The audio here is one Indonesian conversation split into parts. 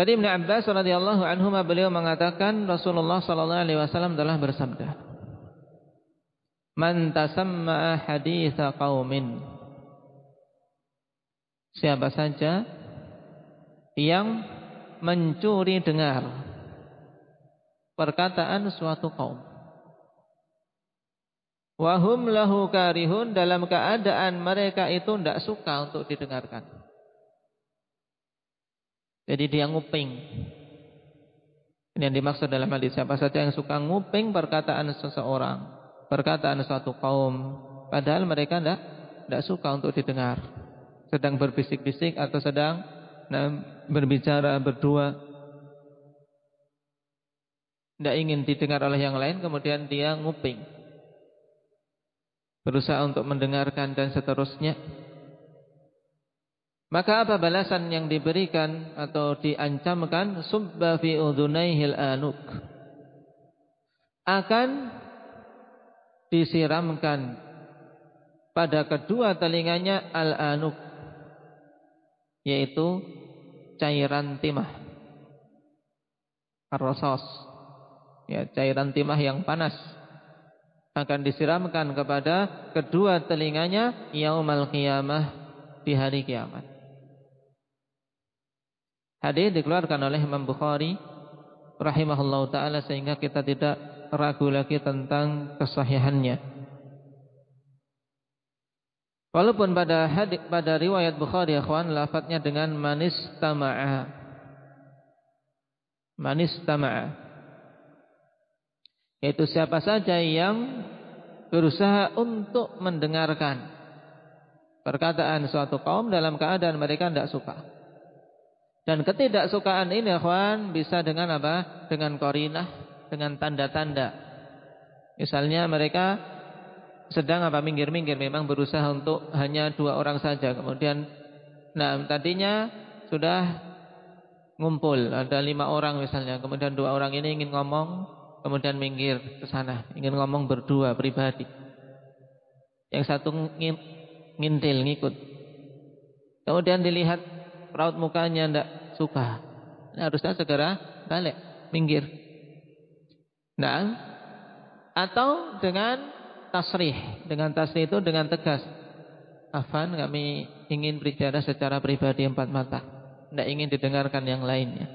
Dari Ibnu Abbas radhiyallahu anhu beliau mengatakan Rasulullah sallallahu alaihi wasallam telah bersabda Man tasamma haditha qaumin Siapa saja yang mencuri dengar perkataan suatu kaum Wahum lahu karihun dalam keadaan mereka itu tidak suka untuk didengarkan. Jadi dia nguping. Ini yang dimaksud dalam hadis siapa saja yang suka nguping perkataan seseorang, perkataan suatu kaum, padahal mereka tidak tidak suka untuk didengar. Sedang berbisik-bisik atau sedang nah, berbicara berdua. Tidak ingin didengar oleh yang lain, kemudian dia nguping. Berusaha untuk mendengarkan dan seterusnya. Maka apa balasan yang diberikan atau diancamkan? Subba fi udhunaihil anuk. Akan disiramkan pada kedua telinganya al-anuk yaitu cairan timah. Ar-rasas ya cairan timah yang panas. Akan disiramkan kepada kedua telinganya yaumal qiyamah di hari kiamat Hadis dikeluarkan oleh Imam Bukhari rahimahullah taala sehingga kita tidak ragu lagi tentang kesahihannya. Walaupun pada hadis pada riwayat Bukhari akhwan lafadznya dengan manis tama'a. Manis tama'a. Yaitu siapa saja yang berusaha untuk mendengarkan perkataan suatu kaum dalam keadaan mereka tidak suka. Dan ketidaksukaan ini kawan bisa dengan apa? Dengan korinah, dengan tanda-tanda. Misalnya mereka sedang apa minggir-minggir memang berusaha untuk hanya dua orang saja. Kemudian nah tadinya sudah ngumpul ada lima orang misalnya. Kemudian dua orang ini ingin ngomong, kemudian minggir ke sana, ingin ngomong berdua pribadi. Yang satu ngintil ngikut. Kemudian dilihat raut mukanya tidak suka. Nah, harusnya segera balik, minggir. Nah, atau dengan tasrih. Dengan tasrih itu dengan tegas. Afan kami ingin berbicara secara pribadi empat mata. Tidak ingin didengarkan yang lainnya.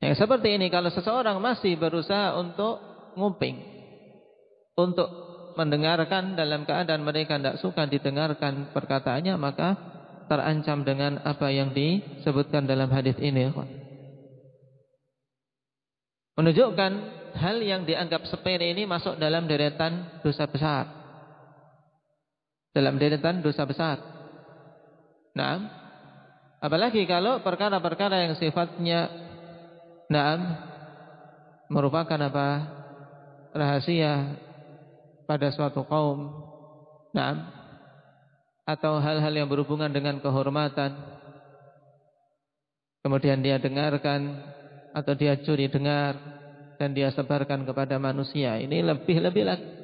Yang seperti ini kalau seseorang masih berusaha untuk nguping. Untuk mendengarkan dalam keadaan mereka tidak suka didengarkan perkataannya. Maka terancam dengan apa yang disebutkan dalam hadis ini. Menunjukkan hal yang dianggap sepele ini masuk dalam deretan dosa besar. Dalam deretan dosa besar. Nah, apalagi kalau perkara-perkara yang sifatnya nah, merupakan apa? rahasia pada suatu kaum. Nah, atau hal-hal yang berhubungan dengan kehormatan. Kemudian dia dengarkan atau dia curi dengar dan dia sebarkan kepada manusia. Ini lebih-lebih lagi